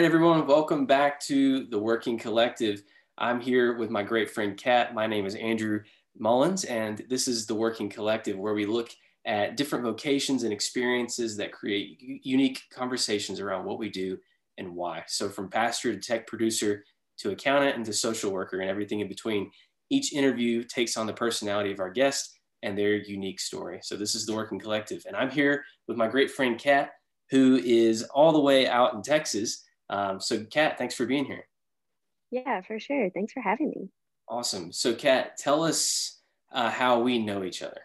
right, everyone, welcome back to the Working Collective. I'm here with my great friend Kat. My name is Andrew Mullins, and this is the Working Collective, where we look at different vocations and experiences that create unique conversations around what we do and why. So, from pastor to tech producer to accountant and to social worker and everything in between, each interview takes on the personality of our guest and their unique story. So, this is the Working Collective, and I'm here with my great friend Kat, who is all the way out in Texas. Um, so, Kat, thanks for being here. Yeah, for sure. Thanks for having me. Awesome. So, Kat, tell us uh, how we know each other.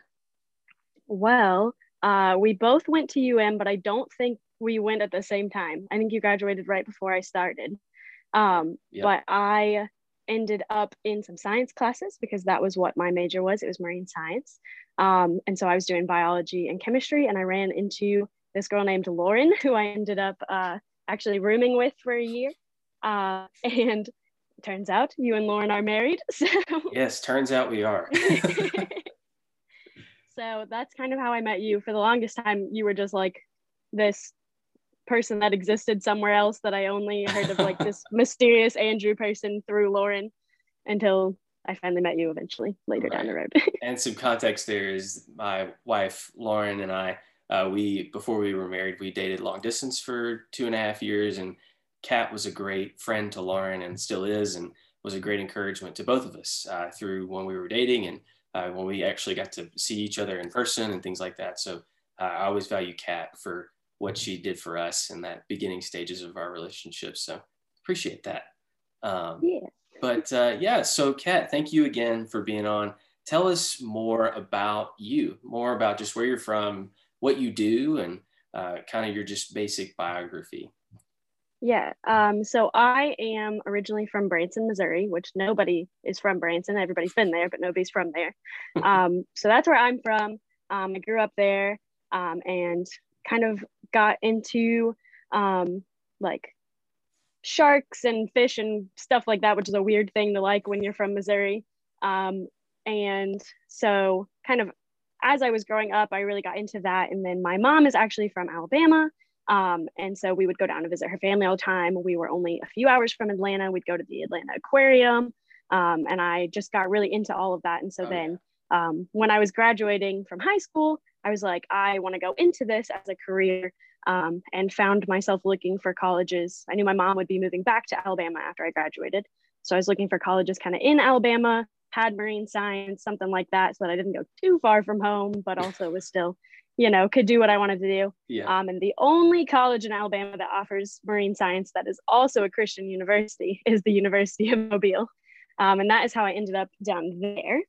Well, uh, we both went to UM, but I don't think we went at the same time. I think you graduated right before I started. Um, yep. But I ended up in some science classes because that was what my major was. It was marine science. Um, and so I was doing biology and chemistry, and I ran into this girl named Lauren, who I ended up uh, actually rooming with for a year. Uh, and turns out you and Lauren are married. So yes, turns out we are. so that's kind of how I met you. For the longest time, you were just like this person that existed somewhere else that I only heard of like this mysterious Andrew person through Lauren until I finally met you eventually later right. down the road. and some context there is my wife Lauren and I uh, we before we were married we dated long distance for two and a half years and kat was a great friend to lauren and still is and was a great encouragement to both of us uh, through when we were dating and uh, when we actually got to see each other in person and things like that. So uh, i always value kat for what she did for us in that beginning stages of our relationship. So appreciate that. Um, yeah. but uh, yeah so kat thank you again for being on. Tell us more about you more about just where you're from what you do and uh, kind of your just basic biography. Yeah. Um, so I am originally from Branson, Missouri, which nobody is from Branson. Everybody's been there, but nobody's from there. Um, so that's where I'm from. Um, I grew up there um, and kind of got into um, like sharks and fish and stuff like that, which is a weird thing to like when you're from Missouri. Um, and so kind of as I was growing up, I really got into that. And then my mom is actually from Alabama. Um, and so we would go down to visit her family all the time. We were only a few hours from Atlanta. We'd go to the Atlanta Aquarium. Um, and I just got really into all of that. And so oh, then yeah. um, when I was graduating from high school, I was like, I want to go into this as a career um, and found myself looking for colleges. I knew my mom would be moving back to Alabama after I graduated. So I was looking for colleges kind of in Alabama had marine science, something like that, so that I didn't go too far from home, but also was still, you know, could do what I wanted to do. Yeah. Um, and the only college in Alabama that offers marine science that is also a Christian university is the University of Mobile. Um, and that is how I ended up down there.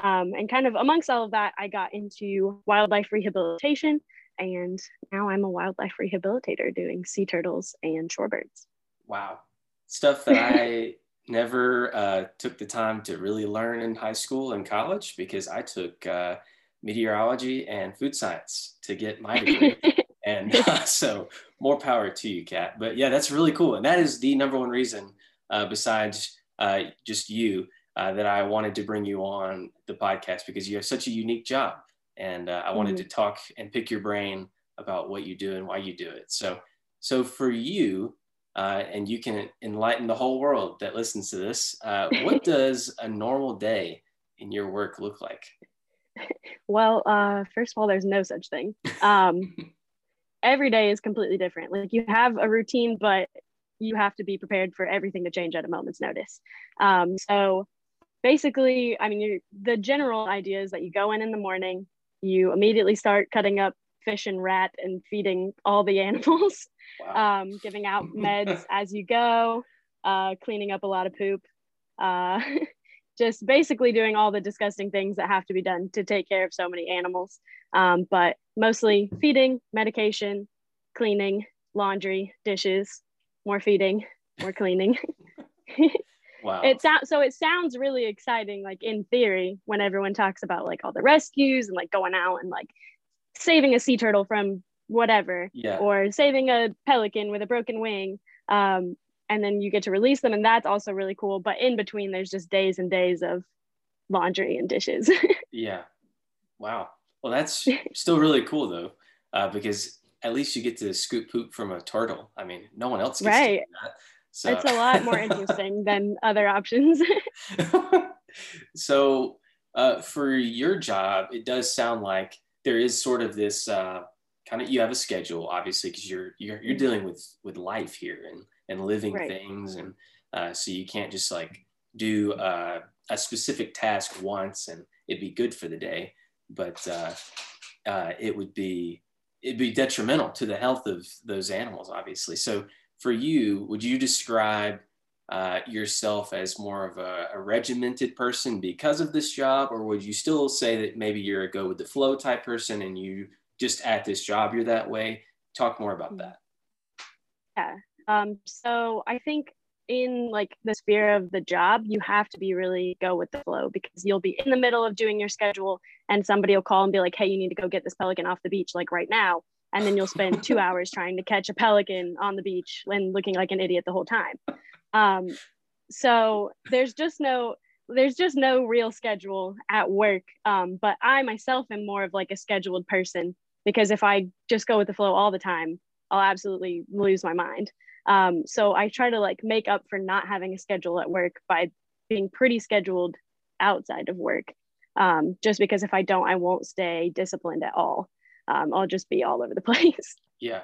Um, and kind of amongst all of that, I got into wildlife rehabilitation. And now I'm a wildlife rehabilitator doing sea turtles and shorebirds. Wow. Stuff that I never uh, took the time to really learn in high school and college because I took uh, meteorology and food science to get my degree. and uh, so more power to you, Kat. But yeah, that's really cool. And that is the number one reason, uh, besides uh, just you, uh, that I wanted to bring you on the podcast because you have such a unique job. And I wanted mm-hmm. to talk and pick your brain about what you do and why you do it. So, so for you, uh, and you can enlighten the whole world that listens to this. Uh, what does a normal day in your work look like? Well, uh, first of all, there's no such thing. Um, every day is completely different. Like you have a routine, but you have to be prepared for everything to change at a moment's notice. Um, so basically, I mean, the general idea is that you go in in the morning, you immediately start cutting up fish and rat and feeding all the animals, wow. um, giving out meds as you go, uh, cleaning up a lot of poop, uh, just basically doing all the disgusting things that have to be done to take care of so many animals. Um, but mostly feeding, medication, cleaning, laundry, dishes, more feeding, more cleaning. Wow. It sounds so it sounds really exciting, like in theory, when everyone talks about like all the rescues and like going out and like saving a sea turtle from whatever yeah. or saving a pelican with a broken wing um, and then you get to release them and that's also really cool but in between there's just days and days of laundry and dishes yeah wow well that's still really cool though uh, because at least you get to scoop poop from a turtle. I mean, no one else gets right. that. So. It's a lot more interesting than other options. so, uh, for your job, it does sound like there is sort of this uh, kind of you have a schedule, obviously, because you're, you're you're mm-hmm. dealing with with life here and and living right. things, and uh, so you can't just like do uh, a specific task once and it'd be good for the day, but uh, uh, it would be it'd be detrimental to the health of those animals, obviously. So for you, would you describe uh, yourself as more of a, a, regimented person because of this job, or would you still say that maybe you're a go with the flow type person and you just at this job you're that way? Talk more about that. Yeah. Um, so I think in like the sphere of the job, you have to be really go with the flow because you'll be in the middle of doing your schedule and somebody will call and be like, hey, you need to go get this pelican off the beach like right now. And then you'll spend two hours trying to catch a pelican on the beach and looking like an idiot the whole time. Um, so there's just no there's just no real schedule at work. Um, but I myself am more of like a scheduled person because if I just go with the flow all the time, I'll absolutely lose my mind. Um, so I try to like make up for not having a schedule at work by being pretty scheduled outside of work. Um, just because if I don't, I won't stay disciplined at all. Um, I'll just be all over the place. Yeah,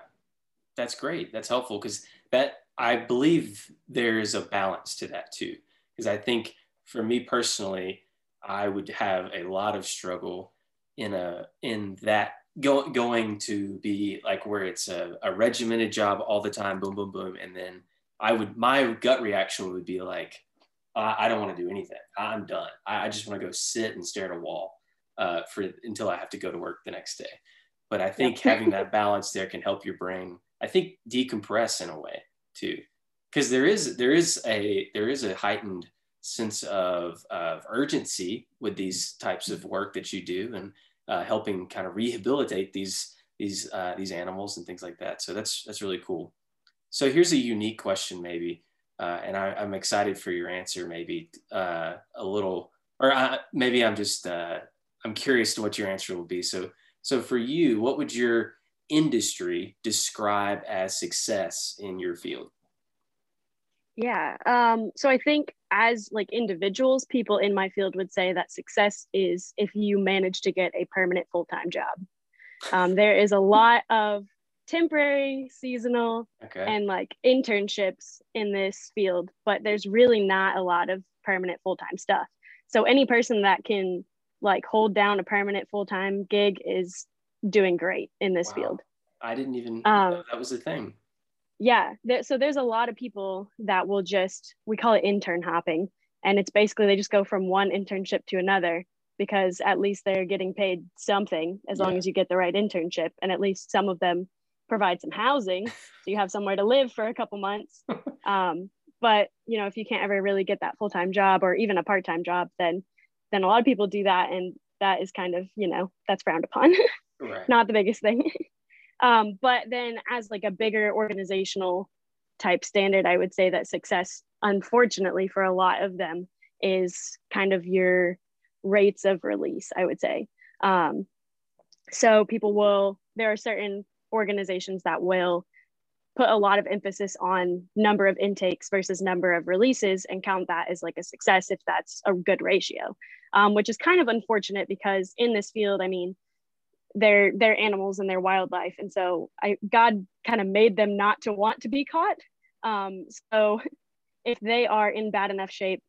that's great. That's helpful because that I believe there is a balance to that too. Because I think for me personally, I would have a lot of struggle in a in that go, going to be like where it's a, a regimented job all the time, boom, boom, boom. And then I would, my gut reaction would be like, I don't want to do anything. I'm done. I, I just want to go sit and stare at a wall uh, for until I have to go to work the next day. But I think having that balance there can help your brain, I think, decompress in a way too, because there is there is a there is a heightened sense of of urgency with these types of work that you do, and uh, helping kind of rehabilitate these these uh, these animals and things like that. So that's that's really cool. So here's a unique question, maybe, uh, and I, am excited for your answer. Maybe uh, a little, or uh, maybe I'm just uh, I'm curious to what your answer will be. So so for you, what would your industry describe as success in your field? Yeah. Um, so I think as like individuals, people in my field would say that success is if you manage to get a permanent full time job. Um, there is a lot of temporary, seasonal, okay. and like internships in this field, but there's really not a lot of permanent full time stuff. So any person that can like hold down a permanent full time gig is doing great in this wow. field. I didn't even um, know that was a thing yeah there, so there's a lot of people that will just we call it intern hopping. And it's basically they just go from one internship to another because at least they're getting paid something as yeah. long as you get the right internship. And at least some of them provide some housing so you have somewhere to live for a couple months. Um, but you know if you can't ever really get that full-time job or even a part-time job then then a lot of people do that. And that is kind of you know that's frowned upon. Right. not the biggest thing um, but then as like a bigger organizational type standard, I would say that success, unfortunately, for a lot of them, is kind of your rates of release, I would say. Um, so people will, there are certain organizations that will put a lot of emphasis on number of intakes versus number of releases and count that as like a success if that's a good ratio, um, which is kind of unfortunate because in this field, I mean, they're they're animals and they're wildlife. And so i god kind of made them not to want to be caught. Um, so if they are in bad enough shape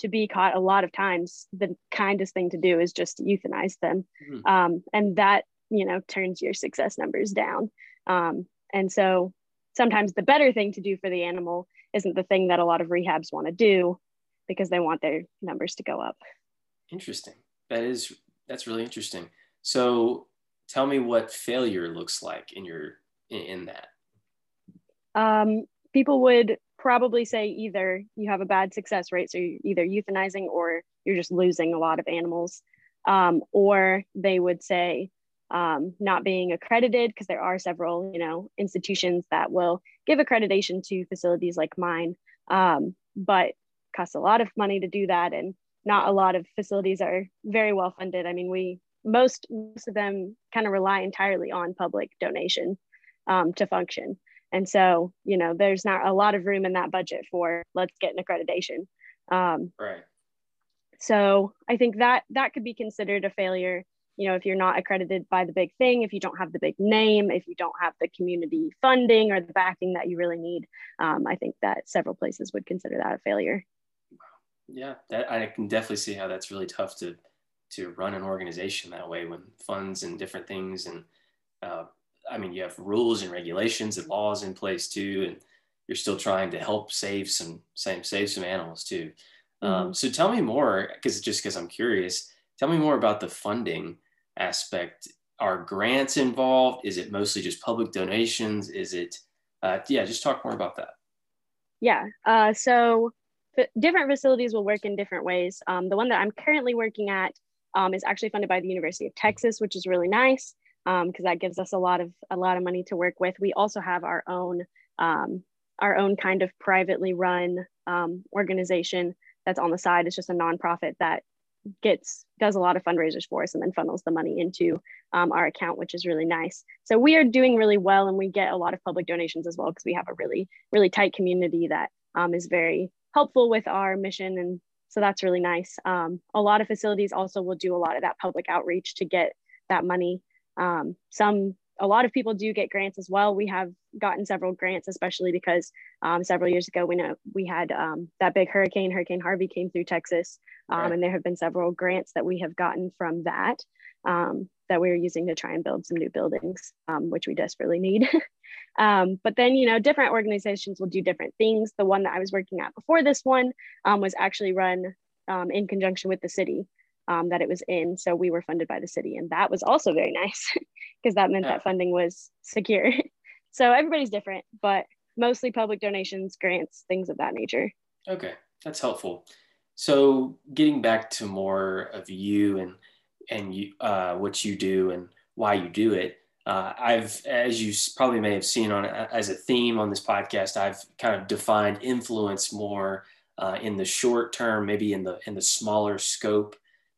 to be caught a lot of times the kindest thing to do is just euthanize them. Mm-hmm. um, and that you know turns your success numbers down. Um, and so sometimes the better thing to do for the animal isn't the thing that a lot of rehabs want to do because they want their numbers to go up. Interesting. That is that's really interesting. So tell me what failure looks like in your in, in that. Um, people would probably say either you have a bad success rate so you're either euthanizing or you're just losing a lot of animals. Um, or they would say um, not being accredited because there are several you know institutions that will give accreditation to facilities like mine. Um, but costs a lot of money to do that and not a lot of facilities are very well funded. I mean we most most of them kind of rely entirely on public donation um, to function. And so, you know, there's not a lot of room in that budget for let's get an accreditation. Um, right. So I think that that could be considered a failure. You know, if you're not accredited by the big thing, if you don't have the big name, if you don't have the community funding or the backing that you really need, um, I think that several places would consider that a failure. Yeah, that I can definitely see how that's really tough to to run an organization that way when funds and different things and uh, I mean you have rules and regulations and laws in place too, and you're still trying to help save some same save some animals too. Um, mm-hmm. Um, so tell me more, because just because I'm curious, tell me more about the funding aspect. Are grants involved? Is it mostly just public donations? Is it, uh, yeah, just talk more about that. Yeah. Uh, so different facilities will work in different ways. Um, the one that I'm currently working at um, is actually funded by the University of Texas, which is really nice because um, that gives us a lot of a lot of money to work with. We also have our own um, our own kind of privately run um, organization that's on the side. It's just a nonprofit that gets does a lot of fundraisers for us and then funnels the money into um, our account which is really nice so we are doing really well and we get a lot of public donations as well because we have a really really tight community that um, is very helpful with our mission and so that's really nice um, a lot of facilities also will do a lot of that public outreach to get that money um, some a lot of people do get grants as well. We have gotten several grants, especially because um, several years ago we know we had um, that big hurricane, Hurricane Harvey, came through Texas, um, right. and there have been several grants that we have gotten from that um, that we are using to try and build some new buildings, um, which we desperately need. Um, but then, you know, different organizations will do different things. The one that I was working at before this one was actually run in conjunction with the city um, that it was in. So we were funded by the city, and that was also very nice because that meant yeah. that funding was secure. so everybody's different, but mostly public donations, grants, things of that nature. Okay, that's helpful. So getting back to more of you and and you uh, what you do and why you do it. Uh, I've, as you probably may have seen on as a theme on this podcast, I've kind of defined influence more uh, in the short term, maybe in the in the smaller scope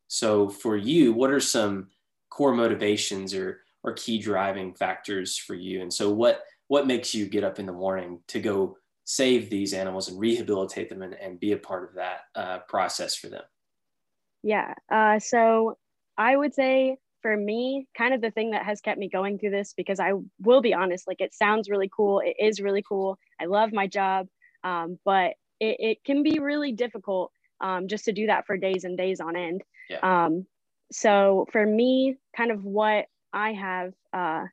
so for you, what are some core motivations or or key driving factors for you? And so what what makes you get up in the morning to go save these animals and rehabilitate them and, and be a part of that uh, process for them? Yeah. Uh, so I would say for me, kind of the thing that has kept me going through this, because I will be honest, like it sounds really cool. It is really cool. I love my job. Um, but it, it can be really difficult um, just to do that for days and days on end. Yeah. Um, so for me, kind of what I have uh,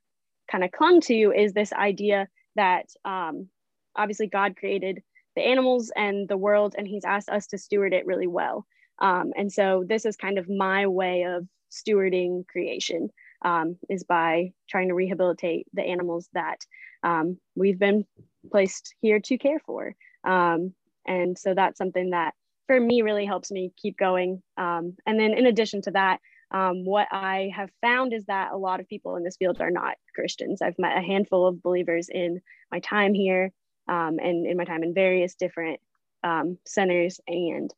kind of clung to is this idea that um, obviously God created the animals and the world, and He's asked us to steward it really well. Um, and so this is kind of my way of stewarding creation um, is by trying to rehabilitate the animals that um, we've been placed here to care for. Um, and so that's something that for me really helps me keep going. Um, and then in addition to that, um, what I have found is that a lot of people in this field are not Christians. I've met a handful of believers in my time here and in my time in various different centers. And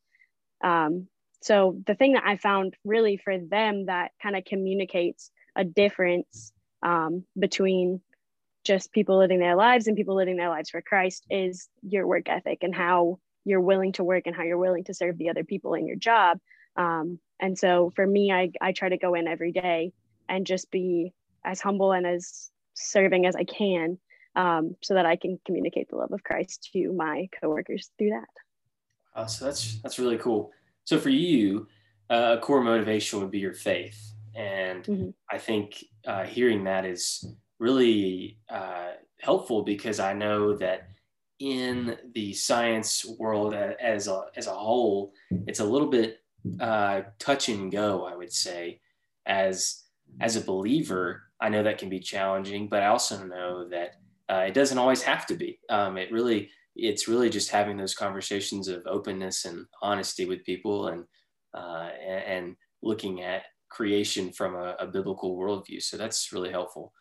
um, so the thing that I found really for them that kind of communicates a difference um, between just people living their lives and people living their lives for Christ is your work ethic and how you're willing to work and how you're willing to serve the other people in your job. Um, and so for me, I, I try to go in every day and just be as humble and as serving as I can um, so that I can communicate the love of Christ to my coworkers through that. Uh, so that's that's really cool. So for you, uh, a core motivation would be your faith, and mm-hmm. I think uh, hearing that is really uh, helpful because I know that in the science world as a, as a whole, it's a little bit uh, touch and go, I would say. As, as a believer, I know that can be challenging, but I also know that uh, it doesn't always have to be. Um, it really, it's really just having those conversations of openness and honesty with people and, uh, and, looking at creation from a, a, biblical worldview. So that's really helpful.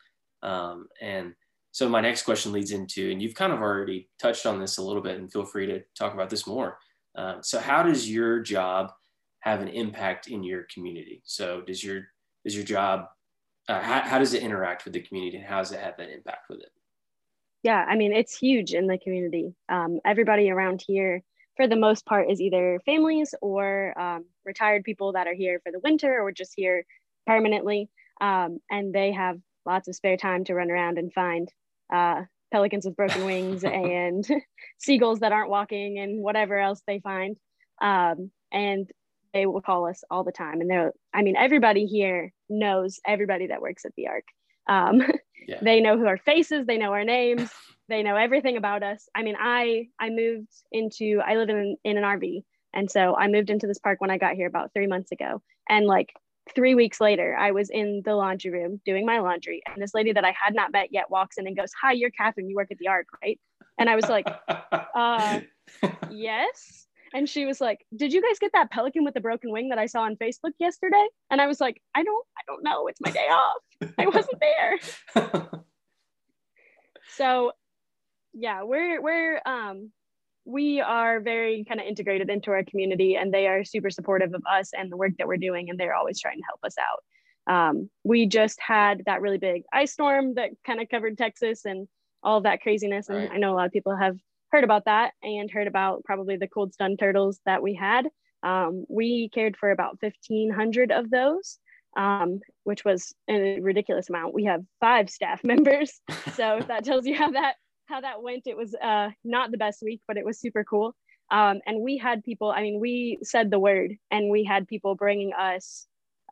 Um, and so my next question leads into, and you've kind of already touched on this a little bit, and feel free to talk about this more. Uh, so how does your job have an impact in your community? So does your does your job uh, how, how does it interact with the community, and how does it have that impact with it? Yeah, I mean, it's huge in the community. Um, everybody around here, for the most part, is either families or um, retired people that are here for the winter or just here permanently. Um, and they have lots of spare time to run around and find uh, pelicans with broken wings and seagulls that aren't walking and whatever else they find. Um, and they will call us all the time. And they're, I mean, everybody here knows everybody that works at the Ark. Yeah. They know who our faces, they know our names, they know everything about us. I mean, I I moved into I live in in an RV, and so I moved into this park when I got here about three months ago, and like three weeks later, I was in the laundry room doing my laundry, and this lady that I had not met yet walks in and goes, "Hi, you're Kathryn. You work at the Ark, right?" And I was like, uh, "Yes." And she was like did you guys get that pelican with the broken wing that i saw on facebook yesterday? And i was like i don't i don't know. It's my day off. I wasn't there. So yeah we're we're um we are very kind of integrated into our community and they are super supportive of us and the work that we're doing and they're always trying to help us out. Um, we just had that really big ice storm that kind of covered texas and all of that craziness. And right. i know a lot of people have heard about that and heard about probably the cold stun turtles that we had. Um, we cared for about 1,500 of those, um, which was a ridiculous amount. We have five staff members, so if that tells you how that how that went, it was uh, not the best week, but it was super cool. Um, and we had people. I mean, we said the word, and we had people bringing us.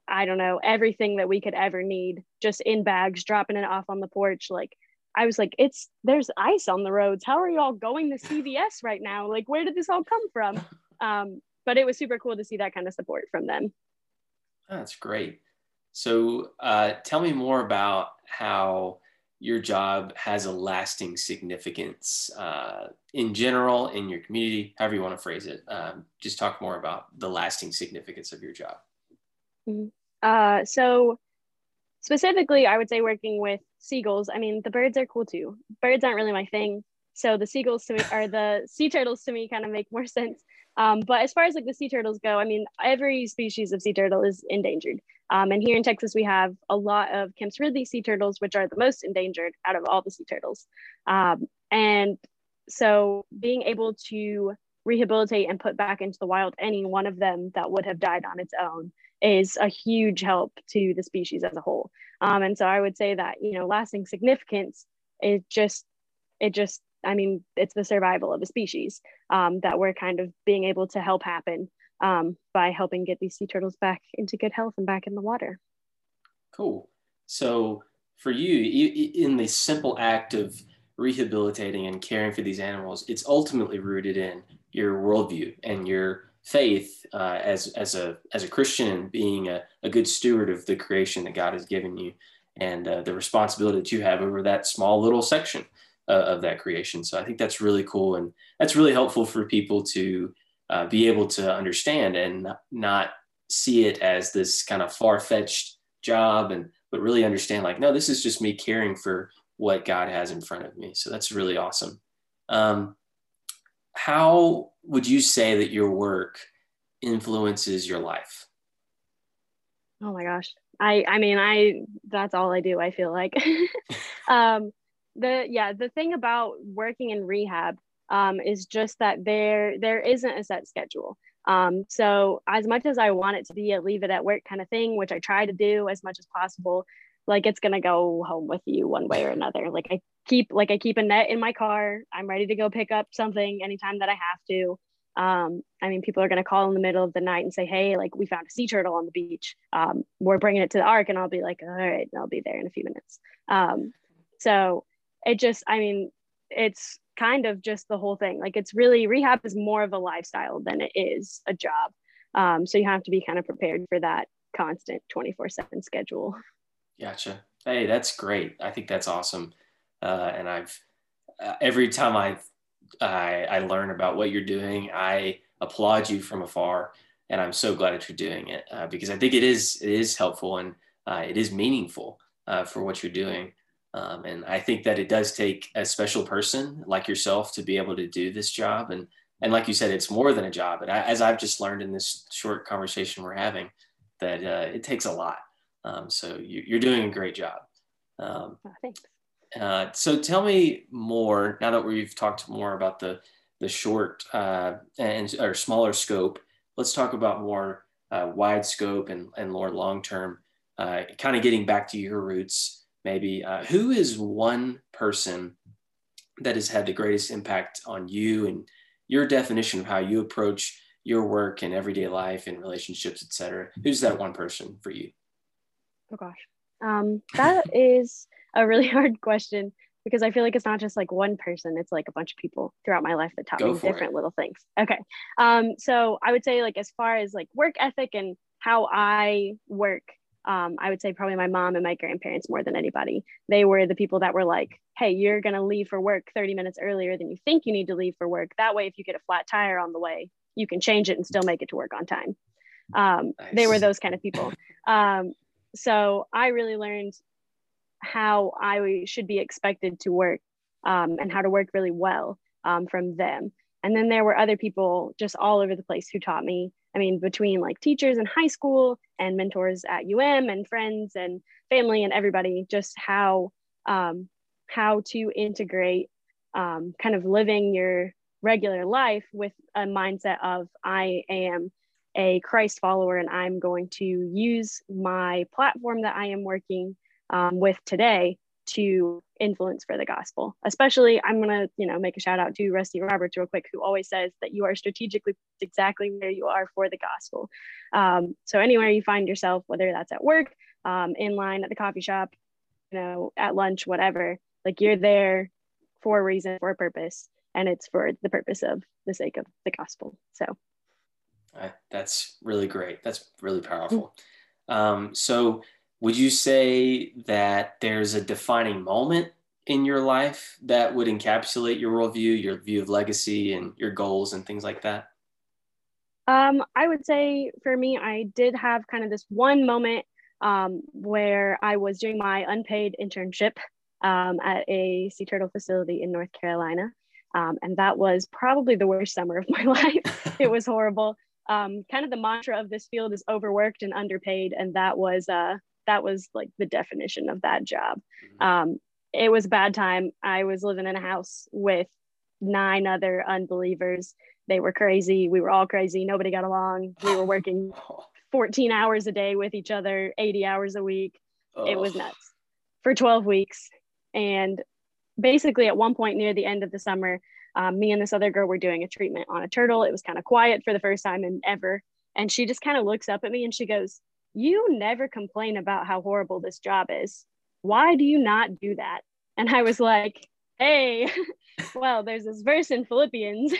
I don't know everything that we could ever need, just in bags, dropping it off on the porch, like I was like, it's there's ice on the roads. How are you all going to CVS right now? Like, where did this all come from? Um, but it was super cool to see that kind of support from them. That's great. So, uh, tell me more about how your job has a lasting significance uh, in general in your community, however you want to phrase it. Um, just talk more about the lasting significance of your job. Mm-hmm. Uh, so, specifically, I would say working with seagulls. I mean, the birds are cool too. Birds aren't really my thing. So the seagulls to me are the sea turtles to me kind of make more sense. Um, but as far as like the sea turtles go, I mean, every species of sea turtle is endangered. Um, and here in Texas, we have a lot of Kemp's Ridley sea turtles, which are the most endangered out of all the sea turtles. Um, and so being able to rehabilitate and put back into the wild any one of them that would have died on its own is a huge help to the species as a whole. Um, and so I would say that, you know, lasting significance is just, it just, I mean, it's the survival of the species um, that we're kind of being able to help happen um, by helping get these sea turtles back into good health and back in the water. Cool. So for you, in the simple act of rehabilitating and caring for these animals, it's ultimately rooted in your worldview and your faith uh, as as a as a Christian and being a, a good steward of the creation that God has given you and uh, the responsibility that you have over that small little section uh, of that creation. So I think that's really cool and that's really helpful for people to uh, be able to understand and not see it as this kind of far fetched job and but really understand like no this is just me caring for what God has in front of me. So that's really awesome. Um, how would you say that your work influences your life? Oh my gosh. I I mean I that's all I do I feel like. um the yeah, the thing about working in rehab um is just that there there isn't a set schedule. Um so as much as I want it to be a leave it at work kind of thing, which I try to do as much as possible, like it's gonna go home with you one way or another. Like I keep like I keep a net in my car. I'm ready to go pick up something anytime that I have to. Um, I mean, people are gonna call in the middle of the night and say, "Hey, like we found a sea turtle on the beach. Um, we're bringing it to the Ark," and I'll be like, "All right, I'll be there in a few minutes." Um, so it just, I mean, it's kind of just the whole thing. Like it's really rehab is more of a lifestyle than it is a job. Um, so you have to be kind of prepared for that constant 24 7 schedule. Gotcha. Hey, that's great. I think that's awesome. Uh, and I've uh, every time I, I I learn about what you're doing, I applaud you from afar, and I'm so glad that you're doing it uh, because I think it is it is helpful and uh, it is meaningful uh, for what you're doing. Um, and I think that it does take a special person like yourself to be able to do this job. And and like you said, it's more than a job. And I, as I've just learned in this short conversation we're having, that uh, it takes a lot um, so you, are doing a great job. Um, oh, thanks. Uh, so tell me more now that we've talked more about the the short uh, and or smaller scope. Let's talk about more uh, wide scope and and more long term. Uh, kind of getting back to your roots, maybe. Uh, who is one person that has had the greatest impact on you and your definition of how you approach your work and everyday life and relationships, etc. Who's that one person for you? Oh gosh, um, that is a really hard question because I feel like it's not just like one person, it's like a bunch of people throughout my life that taught Go me different it. little things. Okay. Um, so I would say like as far as like work ethic and how I work, um, I would say probably my mom and my grandparents more than anybody. They were the people that were like, hey, you're gonna leave for work 30 minutes earlier than you think you need to leave for work. That way, if you get a flat tire on the way, you can change it and still make it to work on time. Um, nice. They were those kind of people. Um, so I really learned how I should be expected to work um, and how to work really well um, from them. And then there were other people just all over the place who taught me. I mean, between like teachers in high school and mentors at UM and friends and family and everybody, just how um, how to integrate um, kind of living your regular life with a mindset of I am a Christ follower and I'm going to use my platform that I am working um, with today to influence for the gospel. Especially i'm going to you know make a shout out to rusty roberts real quick who always says that you are strategically exactly where you are for the gospel. Um, so anywhere you find yourself whether that's at work um, in line at the coffee shop you know at lunch whatever like you're there for a reason for a purpose and it's for the purpose of the sake of the gospel. So that's really great that's really powerful um, so would you say that there's a defining moment in your life that would encapsulate your worldview, your view of legacy, and your goals and things like that? Um, I would say for me, I did have kind of this one moment um, where I was doing my unpaid internship um, at a sea turtle facility in North Carolina. Um, and that was probably the worst summer of my life. it was horrible. Um, kind of the mantra of this field is overworked and underpaid. And that was uh, that was like the definition of that job. Mm-hmm. Um, it was a bad time. I was living in a house with nine other unbelievers. They were crazy. We were all crazy. Nobody got along. We were working 14 hours a day with each other, 80 hours a week. Oh. It was nuts for 12 weeks. And basically, at one point near the end of the summer, um, me and this other girl were doing a treatment on a turtle. It was kind of quiet for the first time in ever. And she just kind of looks up at me and she goes, you never complain about how horrible this job is. Why do you not do that? And I was like, hey, well, there's this verse in Philippians.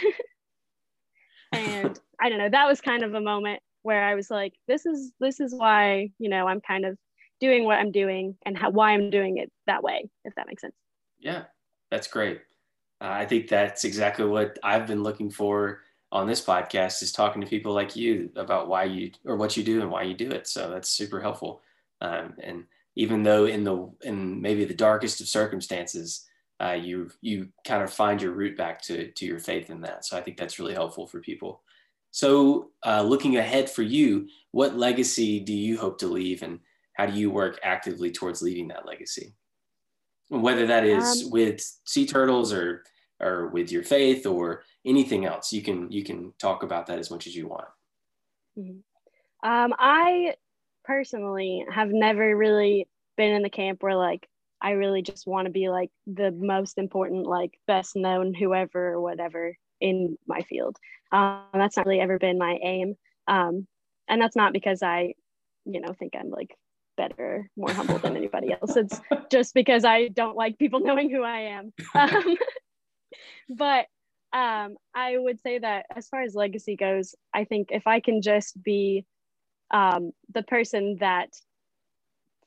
and I don't know, that was kind of a moment where I was like, this is this is why, you know, I'm kind of doing what I'm doing and how, why I'm doing it that way, if that makes sense. Yeah, that's great. Uh, I think that's exactly what I've been looking for on this podcast is talking to people like you about why you or what you do and why you do it. So that's super helpful. Um, and even though in the in maybe the darkest of circumstances, uh, you you kind of find your root back to to your faith in that. So I think that's really helpful for people. So uh, looking ahead for you, what legacy do you hope to leave, and how do you work actively towards leaving that legacy? Whether that is um, with sea turtles or or with your faith or anything else you can you can talk about that as much as you want. Mm-hmm. um, i personally have never really been in the camp where like i really just want to be like the most important like best known whoever or whatever in my field. Um, that's not really ever been my aim. Um, and that's not because i you know think i'm like better more humble than anybody else it's just because i don't like people knowing who i am um, but um, I would say that as far as legacy goes, I think if I can just be um, the person that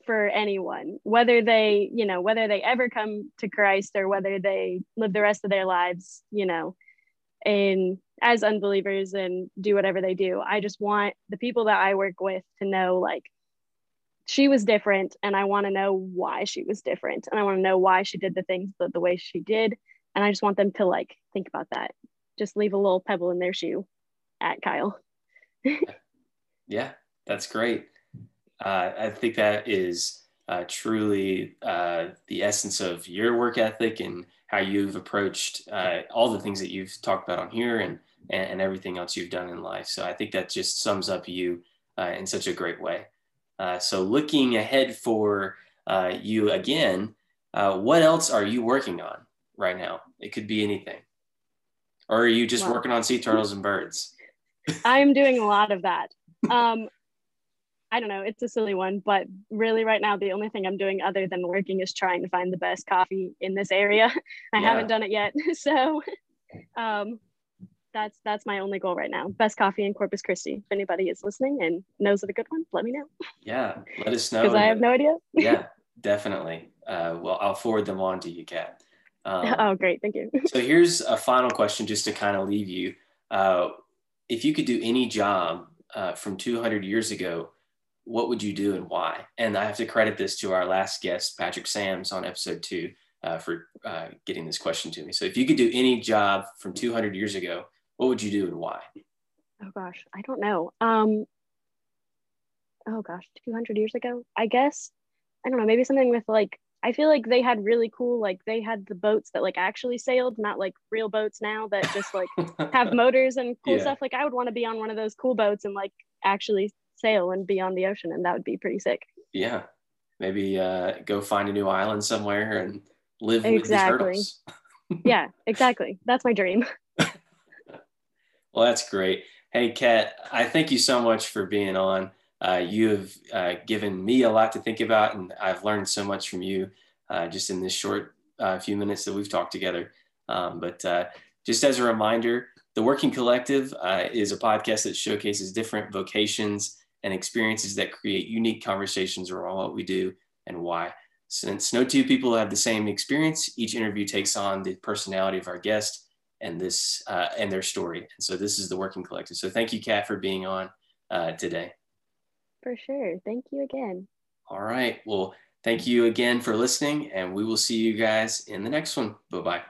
for anyone, whether they, you know, whether they ever come to Christ or whether they live the rest of their lives, you know, in as unbelievers and do whatever they do. I just want the people that I work with to know like she was different and I want to know why she was different and I want to know why she did the things the, the way she did and I just want them to like think about that. Just leave a little pebble in their shoe at Kyle. yeah, that's great. Uh, I think that is uh, truly uh, the essence of your work ethic and how you've approached uh, all the things that you've talked about on here and, and, everything else you've done in life. So I think that just sums up you uh, in such a great way. Uh, so looking ahead for uh, you again, what else are you working on right now? It could be anything. Or are you just wow. working on sea turtles and birds? I'm doing a lot of that. Um, I don't know, it's a silly one, but really right now the only thing I'm doing other than working is trying to find the best coffee in this area. I yeah. haven't done it yet. So um that's that's my only goal right now. Best coffee in Corpus Christi. If anybody is listening and knows of a good one, let me know. Yeah, let us know. Because I have no idea. yeah, definitely. Uh, well, I'll forward them on to you, Kat. Um, oh, great. Thank you. so here's a final question just to kind of leave you. Uh, if you could do any job uh, from 200 years ago, what would you do and why? And I have to credit this to our last guest, Patrick Sams, on episode two, uh, for uh, getting this question to me. So, if you could do any job from 200 years ago, what would you do and why? Oh gosh, I don't know. Um, oh gosh, 200 years ago, I guess. I don't know, maybe something with like I feel like they had really cool, like they had the boats that like actually sailed, not like real boats now that just like have motors and cool yeah. stuff. Like I would want to be on one of those cool boats and like actually sail and be on the ocean, and that would be pretty sick. Yeah, maybe uh, go find a new island somewhere and live exactly. with the turtles. yeah, exactly. That's my dream. Well, that's great. Hey, Kat, I thank you so much for being on. Uh, you have uh, given me a lot to think about, and I've learned so much from you uh, just in this short uh, few minutes that we've talked together. Um, but uh, just as a reminder, the Working Collective uh, is a podcast that showcases different vocations and experiences that create unique conversations around what we do and why. Since no two people have the same experience, each interview takes on the personality of our guest and this uh, and their story. And so this is the Working Collective. So thank you, Kat, for being on uh, today. For sure. Thank you again. All right. Well, thank you again for listening, and we will see you guys in the next one. Bye bye.